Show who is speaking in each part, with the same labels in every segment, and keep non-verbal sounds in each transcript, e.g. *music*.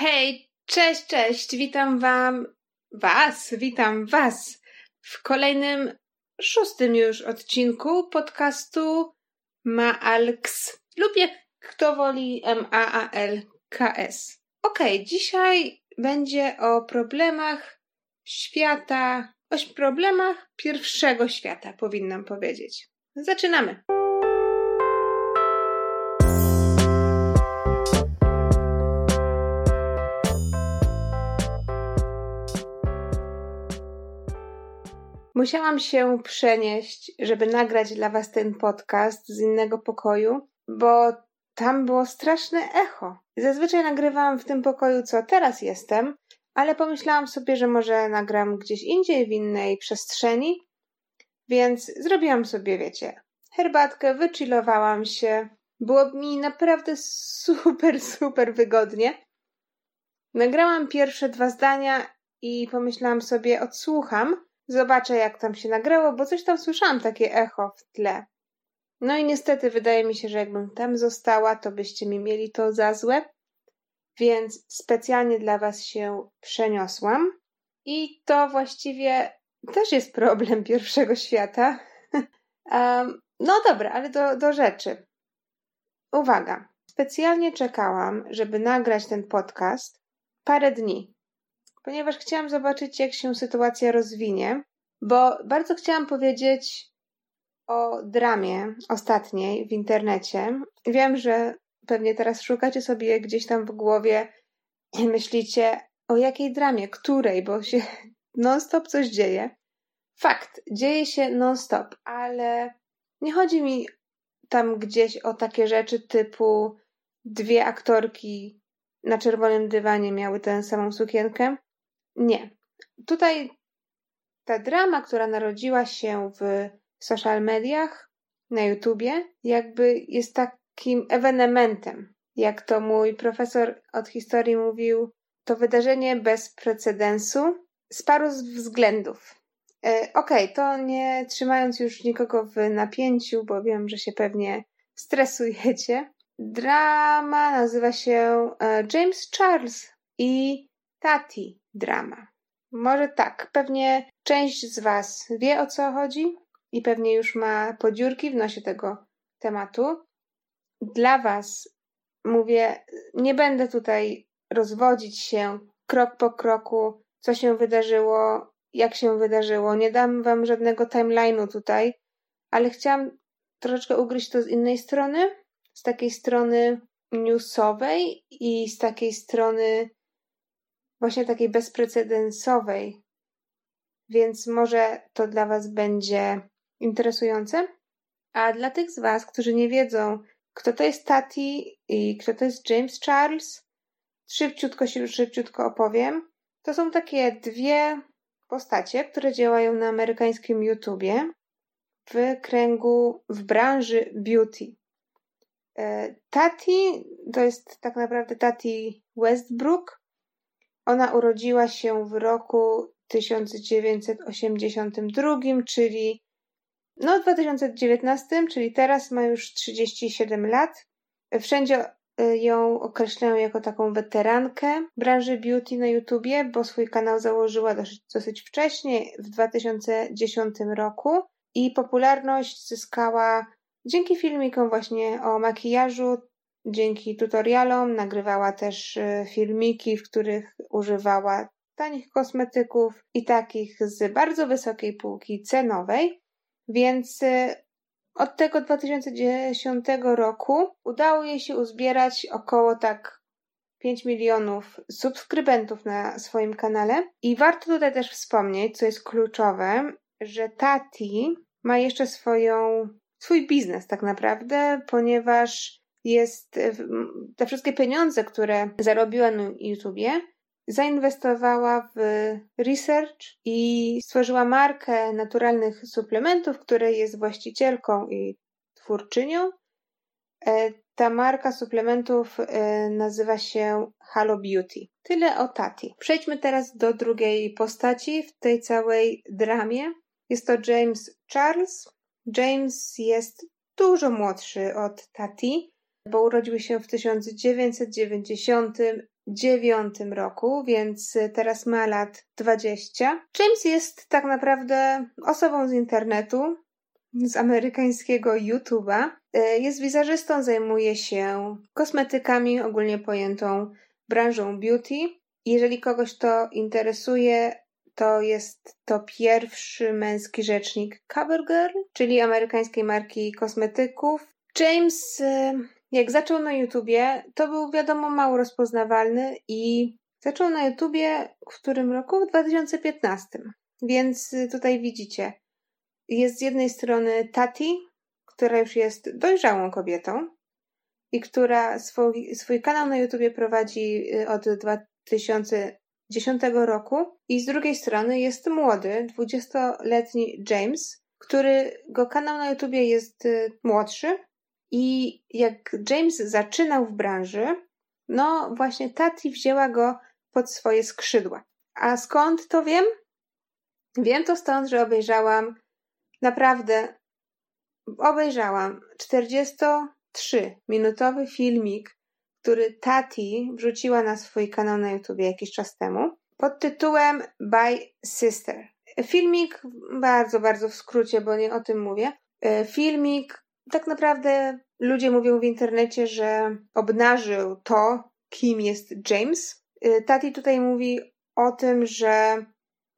Speaker 1: Hej, cześć, cześć, witam wam, was, witam was w kolejnym, szóstym już odcinku podcastu Maalks lub jak kto woli M-A-A-L-K-S. Okej, okay, dzisiaj będzie o problemach świata, o problemach pierwszego świata, powinnam powiedzieć. Zaczynamy. Musiałam się przenieść, żeby nagrać dla Was ten podcast z innego pokoju, bo tam było straszne echo. Zazwyczaj nagrywałam w tym pokoju, co teraz jestem, ale pomyślałam sobie, że może nagram gdzieś indziej, w innej przestrzeni, więc zrobiłam sobie, wiecie, herbatkę, wychillowałam się. Było mi naprawdę *laughs* super, super wygodnie. Nagrałam pierwsze dwa zdania i pomyślałam sobie, odsłucham Zobaczę, jak tam się nagrało, bo coś tam słyszałam, takie echo w tle. No i niestety wydaje mi się, że jakbym tam została, to byście mi mieli to za złe. Więc specjalnie dla Was się przeniosłam. I to właściwie też jest problem pierwszego świata. *laughs* um, no dobra, ale do, do rzeczy. Uwaga. Specjalnie czekałam, żeby nagrać ten podcast parę dni ponieważ chciałam zobaczyć, jak się sytuacja rozwinie, bo bardzo chciałam powiedzieć o dramie ostatniej w internecie. Wiem, że pewnie teraz szukacie sobie gdzieś tam w głowie i myślicie, o jakiej dramie, której, bo się *laughs* non-stop coś dzieje. Fakt, dzieje się non-stop, ale nie chodzi mi tam gdzieś o takie rzeczy typu dwie aktorki na czerwonym dywanie miały tę samą sukienkę, nie. Tutaj ta drama, która narodziła się w social mediach, na YouTubie, jakby jest takim ewenementem. Jak to mój profesor od historii mówił, to wydarzenie bez precedensu z paru względów. E, Okej, okay, to nie trzymając już nikogo w napięciu, bo wiem, że się pewnie stresujecie. Drama nazywa się e, James Charles i Tati drama. Może tak, pewnie część z Was wie o co chodzi i pewnie już ma podziurki w nosie tego tematu. Dla Was mówię, nie będę tutaj rozwodzić się krok po kroku, co się wydarzyło, jak się wydarzyło. Nie dam Wam żadnego timeline'u tutaj, ale chciałam troszeczkę ugryźć to z innej strony, z takiej strony newsowej i z takiej strony właśnie takiej bezprecedensowej, więc może to dla Was będzie interesujące. A dla tych z Was, którzy nie wiedzą, kto to jest Tati i kto to jest James Charles, szybciutko się szybciutko opowiem. To są takie dwie postacie, które działają na amerykańskim YouTubie w kręgu, w branży beauty. E, Tati to jest tak naprawdę Tati Westbrook, ona urodziła się w roku 1982, czyli no 2019, czyli teraz ma już 37 lat. Wszędzie e, ją określają jako taką weterankę branży beauty na YouTubie, bo swój kanał założyła dosyć, dosyć wcześnie, w 2010 roku i popularność zyskała dzięki filmikom właśnie o makijażu, Dzięki tutorialom nagrywała też e, filmiki, w których używała tanich kosmetyków i takich z bardzo wysokiej półki cenowej, więc e, od tego 2010 roku udało jej się uzbierać około tak 5 milionów subskrybentów na swoim kanale. I warto tutaj też wspomnieć, co jest kluczowe, że Tati ma jeszcze swoją, swój biznes tak naprawdę, ponieważ jest e, te wszystkie pieniądze, które zarobiła na YouTubie, zainwestowała w research i stworzyła markę naturalnych suplementów, której jest właścicielką i twórczynią. E, ta marka suplementów e, nazywa się Halo Beauty. Tyle o Tati. Przejdźmy teraz do drugiej postaci w tej całej dramie. Jest to James Charles. James jest dużo młodszy od Tati bo urodził się w 1990 2009 roku, więc teraz ma lat 20. James jest tak naprawdę osobą z internetu, z amerykańskiego YouTube'a. E, jest wizerzystą, zajmuje się kosmetykami, ogólnie pojętą branżą beauty. Jeżeli kogoś to interesuje, to jest to pierwszy męski rzecznik CoverGirl, czyli amerykańskiej marki kosmetyków. James, e, jak zaczął na YouTubie, to był wiadomo mało rozpoznawalny i zaczął na YouTubie w którym roku? W 2015. Więc tutaj widzicie, jest z jednej strony Tati, która już jest dojrzałą kobietą i która swój, swój kanał na YouTubie prowadzi y, od 2010 roku i z drugiej strony jest młody, 20-letni James, którego kanał na YouTubie jest y, młodszy i jak James zaczynał w branży, no właśnie Tati wzięła go pod swoje skrzydła. A skąd to wiem? Wiem to stąd, że obejrzałam Naprawdę obejrzałam 43-minutowy filmik, który Tati wrzuciła na swój kanał na YouTube jakiś czas temu pod tytułem By Sister. Filmik, bardzo, bardzo w skrócie, bo nie o tym mówię. E, filmik, tak naprawdę ludzie mówią w internecie, że obnażył to, kim jest James. E, Tati tutaj mówi o tym, że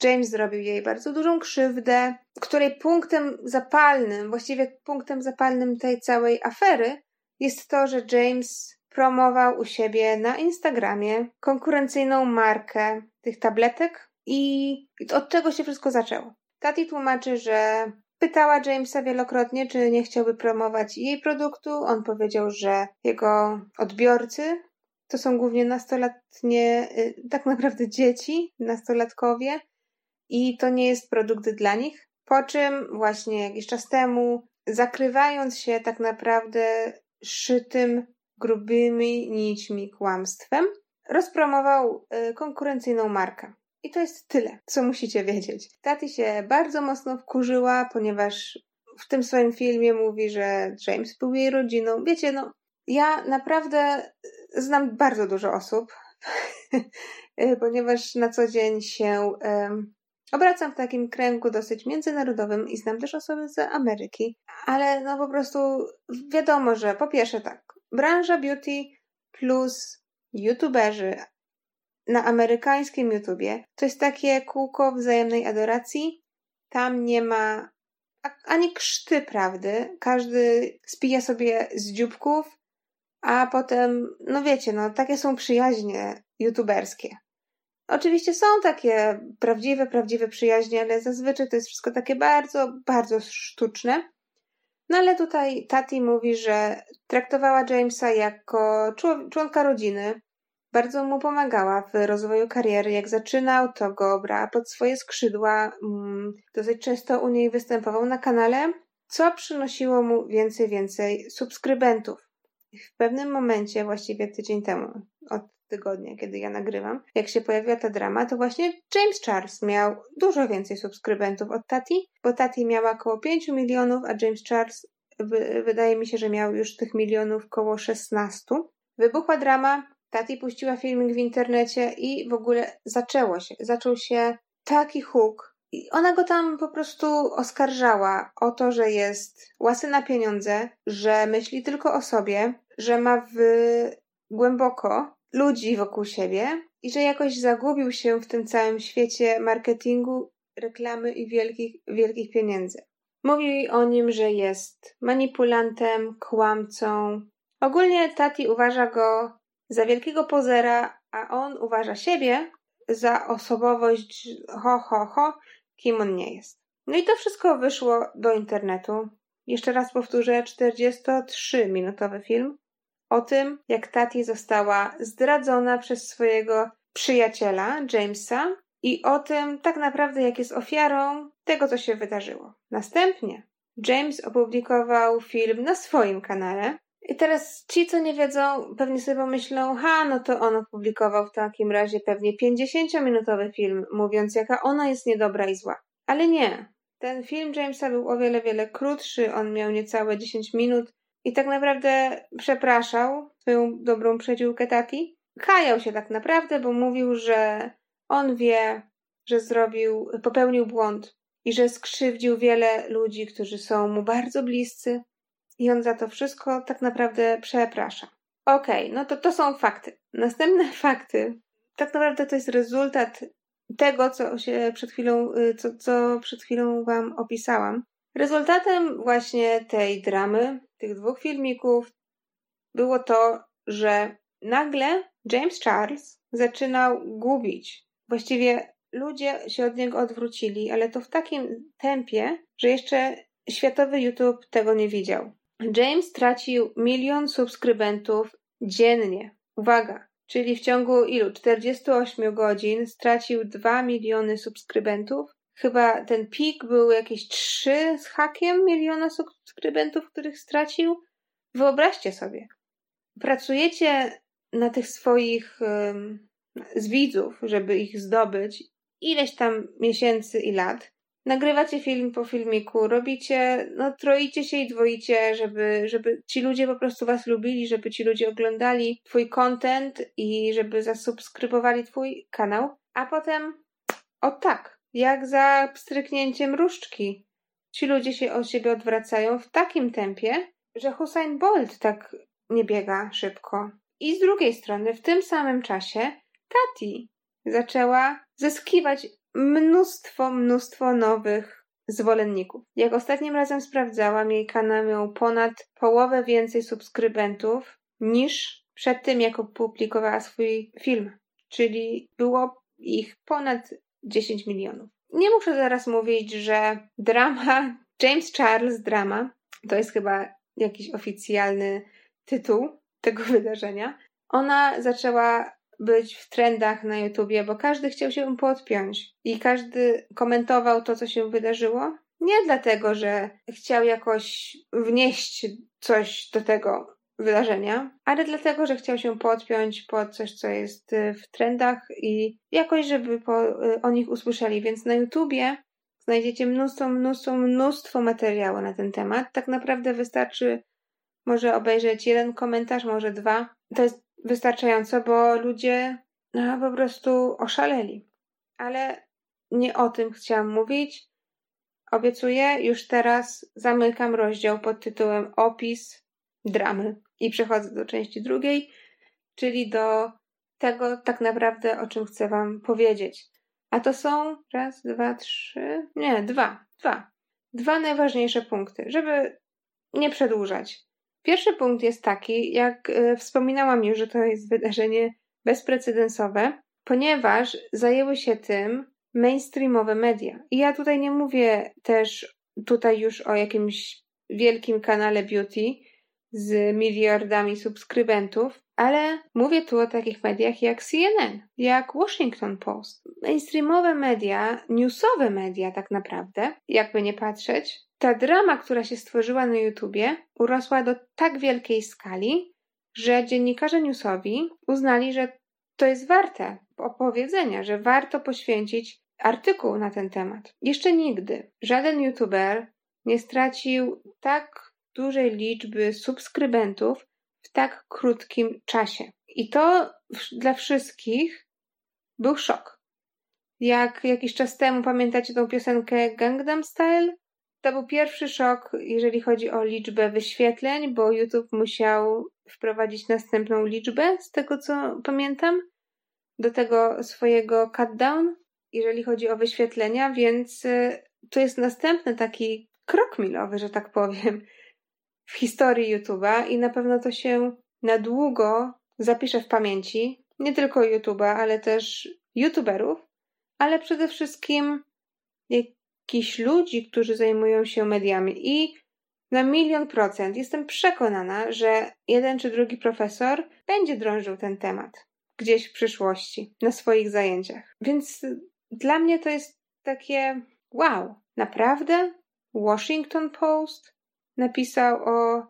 Speaker 1: James zrobił jej bardzo dużą krzywdę, której punktem zapalnym, właściwie punktem zapalnym tej całej afery jest to, że James promował u siebie na Instagramie konkurencyjną markę tych tabletek i od czego się wszystko zaczęło. Tati tłumaczy, że pytała Jamesa wielokrotnie, czy nie chciałby promować jej produktu. On powiedział, że jego odbiorcy to są głównie nastolatnie, y, tak naprawdę dzieci, nastolatkowie, i to nie jest produkt dla nich. Po czym właśnie jakiś czas temu, zakrywając się tak naprawdę szytym grubymi nićmi kłamstwem, rozpromował y, konkurencyjną markę. I to jest tyle, co musicie wiedzieć. Tati się bardzo mocno wkurzyła, ponieważ w tym swoim filmie mówi, że James był jej rodziną. Wiecie, no, ja naprawdę znam bardzo dużo osób, *laughs* ponieważ na co dzień się Obracam w takim kręgu dosyć międzynarodowym i znam też osoby z Ameryki, ale no po prostu wiadomo, że po pierwsze tak, branża beauty plus youtuberzy na amerykańskim YouTubie to jest takie kółko wzajemnej adoracji. Tam nie ma ani krzty prawdy. Każdy spija sobie z dzióbków, a potem, no wiecie, no takie są przyjaźnie youtuberskie. Oczywiście są takie prawdziwe, prawdziwe przyjaźnie, ale zazwyczaj to jest wszystko takie bardzo, bardzo sztuczne. No ale tutaj Tati mówi, że traktowała Jamesa jako członka rodziny, bardzo mu pomagała w rozwoju kariery. Jak zaczynał, to go brała pod swoje skrzydła. Mm, dosyć często u niej występował na kanale, co przynosiło mu więcej, więcej subskrybentów. W pewnym momencie, właściwie tydzień temu, od tygodnia, kiedy ja nagrywam, jak się pojawiła ta drama, to właśnie James Charles miał dużo więcej subskrybentów od Tati, bo Tati miała około 5 milionów, a James Charles wydaje mi się, że miał już tych milionów około 16. Wybuchła drama, Tati puściła filmik w internecie i w ogóle zaczęło się. Zaczął się taki huk. I ona go tam po prostu oskarżała o to, że jest łasy na pieniądze, że myśli tylko o sobie, że ma w głęboko ludzi wokół siebie i że jakoś zagubił się w tym całym świecie marketingu, reklamy i wielkich, wielkich pieniędzy. Mówi o nim, że jest manipulantem, kłamcą. Ogólnie Tati uważa go za wielkiego pozera, a on uważa siebie za osobowość ho, ho, ho, kim on nie jest. No i to wszystko wyszło do internetu. Jeszcze raz powtórzę, 43-minutowy film o tym, jak Tati została zdradzona przez swojego przyjaciela Jamesa i o tym tak naprawdę, jak jest ofiarą tego, co się wydarzyło. Następnie James opublikował film na swoim kanale. I teraz ci, co nie wiedzą, pewnie sobie pomyślą, ha, no to on opublikował w takim razie pewnie 50-minutowy film, mówiąc, jaka ona jest niedobra i zła. Ale nie. Ten film Jamesa był o wiele, wiele krótszy, on miał niecałe 10 minut i tak naprawdę przepraszał swoją dobrą przyjaciółkę Tati, kajał się tak naprawdę, bo mówił, że on wie, że zrobił, popełnił błąd i że skrzywdził wiele ludzi, którzy są mu bardzo bliscy i on za to wszystko tak naprawdę przeprasza. Okej, okay, no to to są fakty. Następne *laughs* fakty, tak naprawdę to jest rezultat tego, co się przed chwilą, y, co, co przed chwilą Wam opisałam. Rezultatem właśnie tej dramy, tych dwóch filmików, było to, że nagle James Charles zaczynał gubić. Właściwie ludzie się od niego odwrócili, ale to w takim tempie, że jeszcze światowy YouTube tego nie widział. James stracił milion subskrybentów dziennie. Uwaga, czyli w ciągu ilu? 48 godzin stracił 2 miliony subskrybentów. Chyba ten pik był jakieś 3 z hakiem miliona subskrybentów, których stracił. Wyobraźcie sobie. Pracujecie na tych swoich um, z widzów, żeby ich zdobyć ileś tam miesięcy i lat. Nagrywacie film po filmiku, robicie, no troicie się i dwoicie, żeby, żeby ci ludzie po prostu was lubili, żeby ci ludzie oglądali twój content i żeby zasubskrybowali twój kanał, a potem o tak, jak za pstryknięciem różdżki. Ci ludzie się od siebie odwracają w takim tempie, że Hussein Bolt tak nie biega szybko. I z drugiej strony, w tym samym czasie, Tati zaczęła zyskiwać mnóstwo, mnóstwo nowych zwolenników. Jak ostatnim razem sprawdzałam, jej kanał miał ponad połowę więcej subskrybentów niż przed tym, jak opublikowała swój film. Czyli było ich ponad 10 milionów. Nie muszę zaraz mówić, że drama, James Charles drama, to jest chyba jakiś oficjalny tytuł tego wydarzenia. Ona zaczęła być w trendach na YouTubie, bo każdy chciał się podpiąć i każdy komentował to, co się wydarzyło. Nie dlatego, że chciał jakoś wnieść coś do tego wydarzenia, ale dlatego, że chciał się podpiąć pod coś, co jest y, w trendach i jakoś, żeby po, y, o nich usłyszeli. Więc na YouTubie znajdziecie mnóstwo, mnóstwo, mnóstwo materiału na ten temat. Tak naprawdę wystarczy może obejrzeć jeden komentarz, może dwa. To jest wystarczająco, bo ludzie no, po prostu oszaleli. Ale nie o tym chciałam mówić. Obiecuję, już teraz zamykam rozdział pod tytułem Opis dramy i przechodzę do części drugiej, czyli do tego tak naprawdę, o czym chcę Wam powiedzieć. A to są raz, dwa, trzy, nie, dwa, dwa. Dwa najważniejsze punkty, żeby nie przedłużać. Pierwszy punkt jest taki, jak e, wspominałam już, że to jest wydarzenie bezprecedensowe, ponieważ zajęły się tym mainstreamowe media. I ja tutaj nie mówię też tutaj już o jakimś wielkim kanale beauty z miliardami subskrybentów, ale mówię tu o takich mediach jak CNN, jak Washington Post. Mainstreamowe media, newsowe media tak naprawdę, jakby nie patrzeć, ta drama, która się stworzyła na YouTubie, urosła do tak wielkiej skali, że dziennikarze newsowi uznali, że to jest warte opowiedzenia, że warto poświęcić artykuł na ten temat. Jeszcze nigdy żaden YouTuber nie stracił tak dużej liczby subskrybentów w tak krótkim czasie. I to dla wszystkich był szok. Jak jakiś czas temu pamiętacie tą piosenkę Gangnam Style? To był pierwszy szok, jeżeli chodzi o liczbę wyświetleń, bo YouTube musiał wprowadzić następną liczbę, z tego co pamiętam, do tego swojego cutdown, jeżeli chodzi o wyświetlenia, więc y, to jest następny taki krok milowy, że tak powiem, w historii YouTube'a i na pewno to się na długo zapisze w pamięci nie tylko YouTube'a, ale też YouTuberów, ale przede wszystkim jakichś ludzi, którzy zajmują się mediami i na milion procent jestem przekonana, że jeden czy drugi profesor będzie drążył ten temat gdzieś w przyszłości na swoich zajęciach. Więc dla mnie to jest takie wow, naprawdę? Washington Post napisał o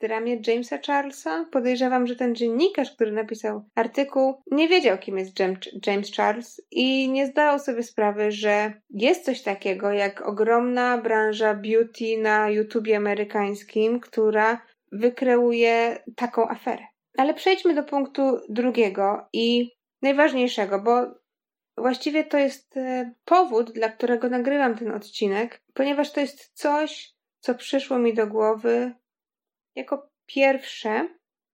Speaker 1: dramie Jamesa Charlesa. Podejrzewam, że ten dziennikarz, który napisał artykuł, nie wiedział, kim jest James Charles i nie zdawał sobie sprawy, że jest coś takiego jak ogromna branża beauty na YouTubie amerykańskim, która wykreuje taką aferę. Ale przejdźmy do punktu drugiego i najważniejszego, bo właściwie to jest e, powód, dla którego nagrywam ten odcinek, ponieważ to jest coś, co przyszło mi do głowy jako pierwsze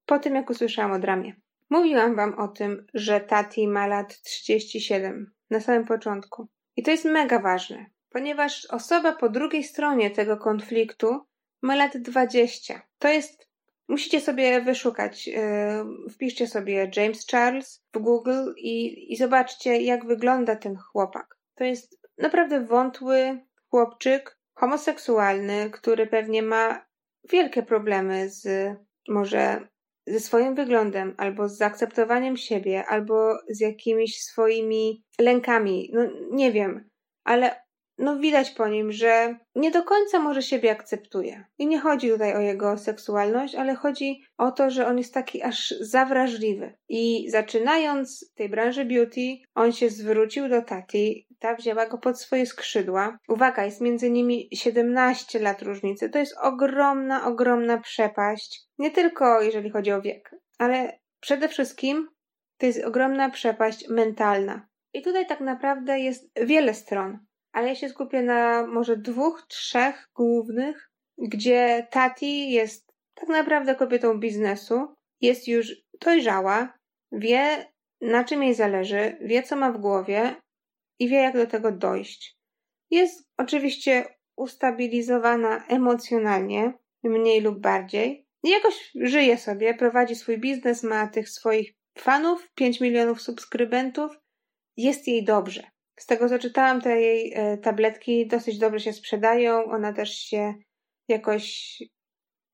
Speaker 1: po tym, jak usłyszałam o dramie. Mówiłam wam o tym, że Tati ma lat 37 na samym początku. I to jest mega ważne, ponieważ osoba po drugiej stronie tego konfliktu ma lat 20. To jest. Musicie sobie wyszukać, yy, wpiszcie sobie James Charles w Google i, i zobaczcie, jak wygląda ten chłopak. To jest naprawdę wątły chłopczyk, homoseksualny, który pewnie ma wielkie problemy z może ze swoim wyglądem, albo z zaakceptowaniem siebie, albo z jakimiś swoimi lękami. No nie wiem, ale no widać po nim, że nie do końca może siebie akceptuje. I nie chodzi tutaj o jego seksualność, ale chodzi o to, że on jest taki aż zawrażliwy. I zaczynając tej branży beauty, on się zwrócił do Tati, ta wzięła go pod swoje skrzydła. Uwaga, jest między nimi 17 lat różnicy. To jest ogromna, ogromna przepaść. Nie tylko jeżeli chodzi o wiek, ale przede wszystkim to jest ogromna przepaść mentalna. I tutaj tak naprawdę jest wiele stron ale ja się skupię na może dwóch, trzech głównych, gdzie Tati jest tak naprawdę kobietą biznesu, jest już dojrzała, wie na czym jej zależy, wie co ma w głowie i wie jak do tego dojść. Jest oczywiście ustabilizowana emocjonalnie, mniej lub bardziej. Jakoś żyje sobie, prowadzi swój biznes, ma tych swoich fanów, 5 milionów subskrybentów, jest jej dobrze. Z tego co czytałam, te jej e, tabletki dosyć dobrze się sprzedają. Ona też się jakoś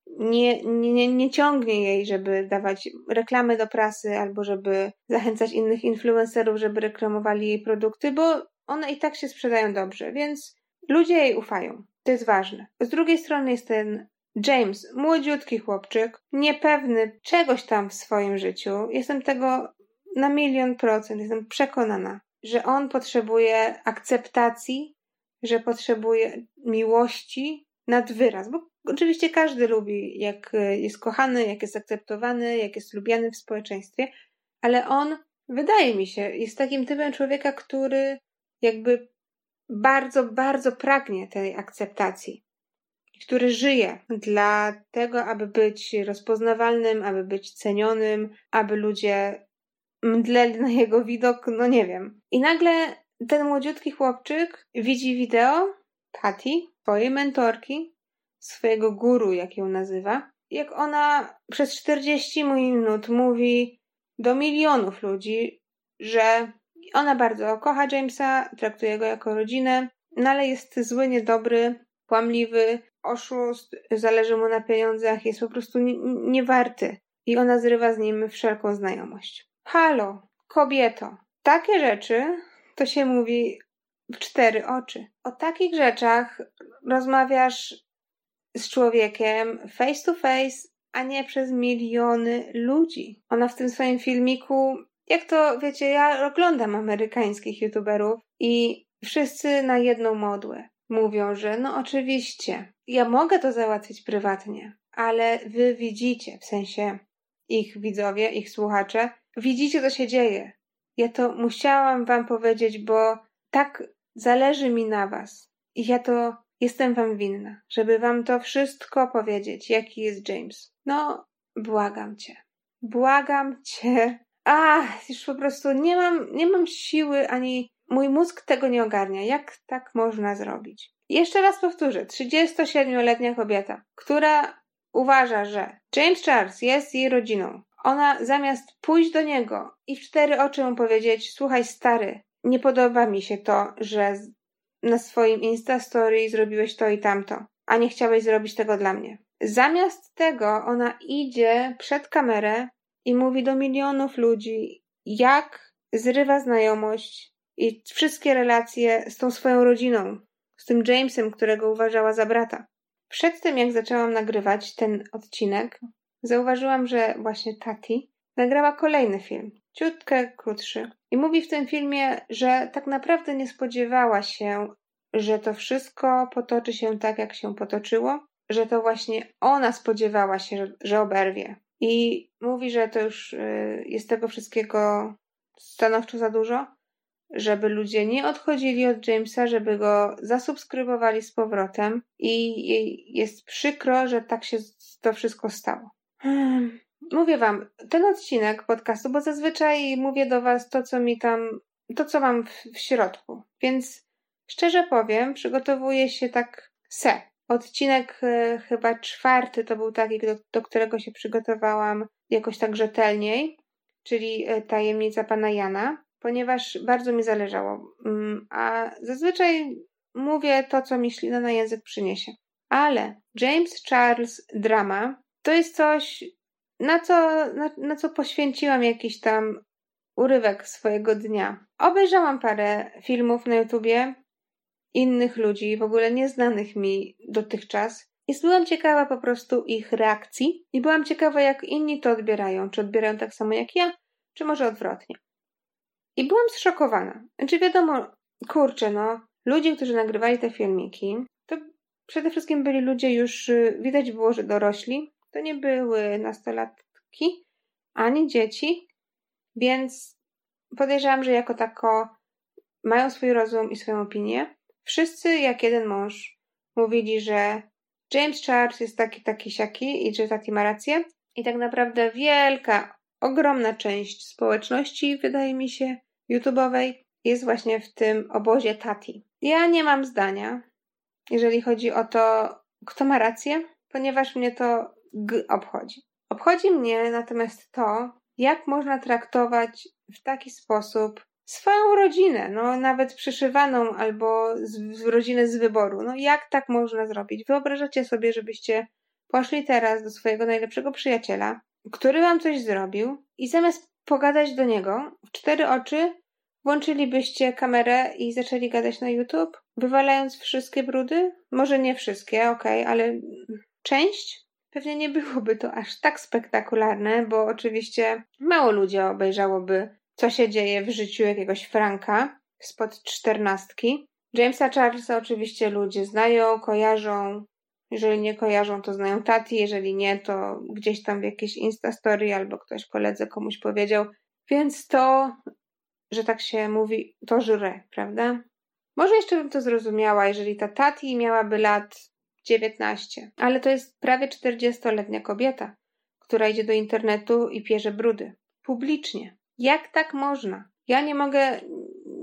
Speaker 1: nie, nie, nie ciągnie jej, żeby dawać reklamy do prasy albo żeby zachęcać innych influencerów, żeby reklamowali jej produkty, bo one i tak się sprzedają dobrze, więc ludzie jej ufają. To jest ważne. Z drugiej strony jest ten James, młodziutki chłopczyk, niepewny czegoś tam w swoim życiu. Jestem tego na milion procent, jestem przekonana że on potrzebuje akceptacji, że potrzebuje miłości nad wyraz, bo oczywiście każdy lubi, jak jest kochany, jak jest akceptowany, jak jest lubiany w społeczeństwie, ale on, wydaje mi się, jest takim typem człowieka, który jakby bardzo, bardzo pragnie tej akceptacji, który żyje dla tego, aby być rozpoznawalnym, aby być cenionym, aby ludzie mdleli na jego widok, no nie wiem. I nagle ten młodziutki chłopczyk widzi wideo Tati, swojej mentorki, swojego guru, jak ją nazywa, jak ona przez 40 minut mówi do milionów ludzi, że ona bardzo kocha Jamesa, traktuje go jako rodzinę, no ale jest zły, niedobry, kłamliwy, oszust, zależy mu na pieniądzach, jest po prostu niewarty. I ona zrywa z nim wszelką znajomość. Halo, kobieto. Takie rzeczy to się mówi w cztery oczy. O takich rzeczach rozmawiasz z człowiekiem face to face, a nie przez miliony ludzi. Ona w tym swoim filmiku, jak to wiecie, ja oglądam amerykańskich youtuberów i wszyscy na jedną modłę mówią, że no oczywiście, ja mogę to załatwić prywatnie, ale wy widzicie, w sensie ich widzowie, ich słuchacze, Widzicie, co się dzieje. Ja to musiałam wam powiedzieć, bo tak zależy mi na was. I ja to jestem wam winna, żeby wam to wszystko powiedzieć, jaki jest James. No, błagam cię. Błagam cię. A, już po prostu nie mam, nie mam siły ani mój mózg tego nie ogarnia. Jak tak można zrobić? Jeszcze raz powtórzę. 37-letnia kobieta, która uważa, że James Charles jest jej rodziną, ona zamiast pójść do niego i w cztery oczy mu powiedzieć: Słuchaj, stary, nie podoba mi się to, że na swoim Insta Story zrobiłeś to i tamto, a nie chciałeś zrobić tego dla mnie. Zamiast tego ona idzie przed kamerę i mówi do milionów ludzi, jak zrywa znajomość i wszystkie relacje z tą swoją rodziną, z tym Jamesem, którego uważała za brata. Przed tym, jak zaczęłam nagrywać ten odcinek, zauważyłam, że właśnie Tati nagrała kolejny film, ciutkę krótszy. I mówi w tym filmie, że tak naprawdę nie spodziewała się, że to wszystko potoczy się tak, jak się potoczyło, że to właśnie ona spodziewała się, że oberwie. i mówi, że to już y, jest tego wszystkiego stanowczo za dużo, żeby ludzie nie odchodzili od Jamesa, żeby go zasubskrybowali z powrotem i jest przykro, że tak się to wszystko stało. Hmm. Mówię wam, ten odcinek podcastu, bo zazwyczaj mówię do was to, co mi tam, to, co mam w, w środku. Więc szczerze powiem, przygotowuję się tak se. Odcinek e, chyba czwarty to był taki, do, do którego się przygotowałam jakoś tak rzetelniej, czyli e, Tajemnica Pana Jana, ponieważ bardzo mi zależało. Mm, a zazwyczaj mówię to, co mi ślina na język przyniesie. Ale James Charles drama to jest coś, na co, na, na co poświęciłam jakiś tam urywek swojego dnia. Obejrzałam parę filmów na YouTubie innych ludzi, w ogóle nieznanych mi dotychczas. I byłam ciekawa po prostu ich reakcji i byłam ciekawa, jak inni to odbierają. Czy odbierają tak samo jak ja, czy może odwrotnie. I byłam zszokowana. Znaczy wiadomo, kurczę, no, ludzie, którzy nagrywali te filmiki, to przede wszystkim byli ludzie już, y, widać było, że dorośli, to nie były nastolatki ani dzieci, więc podejrzewam, że jako tako mają swój rozum i swoją opinię. Wszyscy, jak jeden mąż, mówili, że James Charles jest taki, taki, siaki i że taki ma rację. I tak naprawdę wielka, ogromna część społeczności, wydaje mi się, YouTube'owej jest właśnie w tym obozie Tati. Ja nie mam zdania, jeżeli chodzi o to, kto ma rację, ponieważ mnie to g obchodzi. Obchodzi mnie natomiast to, jak można traktować w taki sposób swoją rodzinę, no nawet przyszywaną albo z, rodzinę z wyboru. No jak tak można zrobić? Wyobrażacie sobie, żebyście poszli teraz do swojego najlepszego przyjaciela, który wam coś zrobił i zamiast pogadać do niego w cztery oczy, włączylibyście kamerę i zaczęli gadać na YouTube, wywalając wszystkie brudy? Może nie wszystkie, okej, okay, ale część? Pewnie nie byłoby to aż tak spektakularne, bo oczywiście mało ludzi obejrzałoby, co się dzieje w życiu jakiegoś Franka spod czternastki. Jamesa Charlesa oczywiście ludzie znają, kojarzą. Jeżeli nie kojarzą, to znają Tati, jeżeli nie, to gdzieś tam w jakiejś Instastory albo ktoś koledze komuś powiedział. Więc to, że tak się mówi, to żre, prawda? Może jeszcze bym to zrozumiała, jeżeli ta Tati miałaby lat 19. Ale to jest prawie 40-letnia kobieta, która idzie do internetu i pierze brudy. Publicznie. Jak tak można? Ja nie mogę,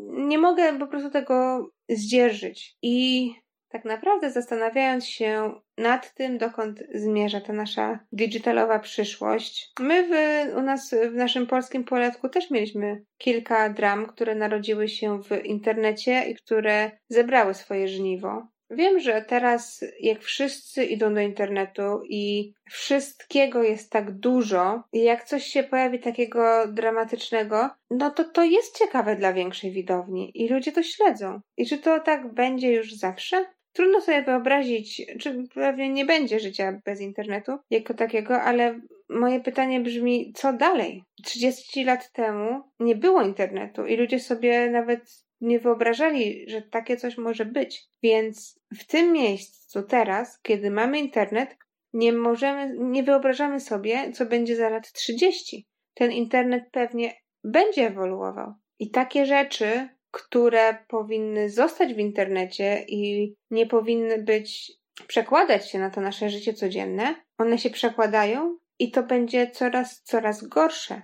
Speaker 1: nie mogę po prostu tego zdzierżyć. I tak naprawdę zastanawiając się nad tym, dokąd zmierza ta nasza digitalowa przyszłość, my w, u nas w naszym polskim poletku też mieliśmy kilka dram, które narodziły się w internecie i które zebrały swoje żniwo. Wiem, że teraz jak wszyscy idą do internetu i wszystkiego jest tak dużo, i jak coś się pojawi takiego dramatycznego, no to to jest ciekawe dla większej widowni i ludzie to śledzą. I czy to tak będzie już zawsze? Trudno sobie wyobrazić, czy pewnie nie będzie życia bez internetu jako takiego, ale moje pytanie brzmi, co dalej? 30 lat temu nie było internetu i ludzie sobie nawet nie wyobrażali, że takie coś może być. Więc w tym miejscu teraz, kiedy mamy internet, nie możemy, nie wyobrażamy sobie, co będzie za lat 30. Ten internet pewnie będzie ewoluował. I takie rzeczy, które powinny zostać w internecie i nie powinny być, przekładać się na to nasze życie codzienne, one się przekładają i to będzie coraz, coraz gorsze.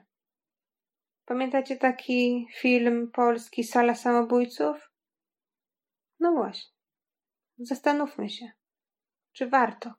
Speaker 1: Pamiętacie taki film polski Sala Samobójców? No właśnie. Zastanówmy się, czy warto.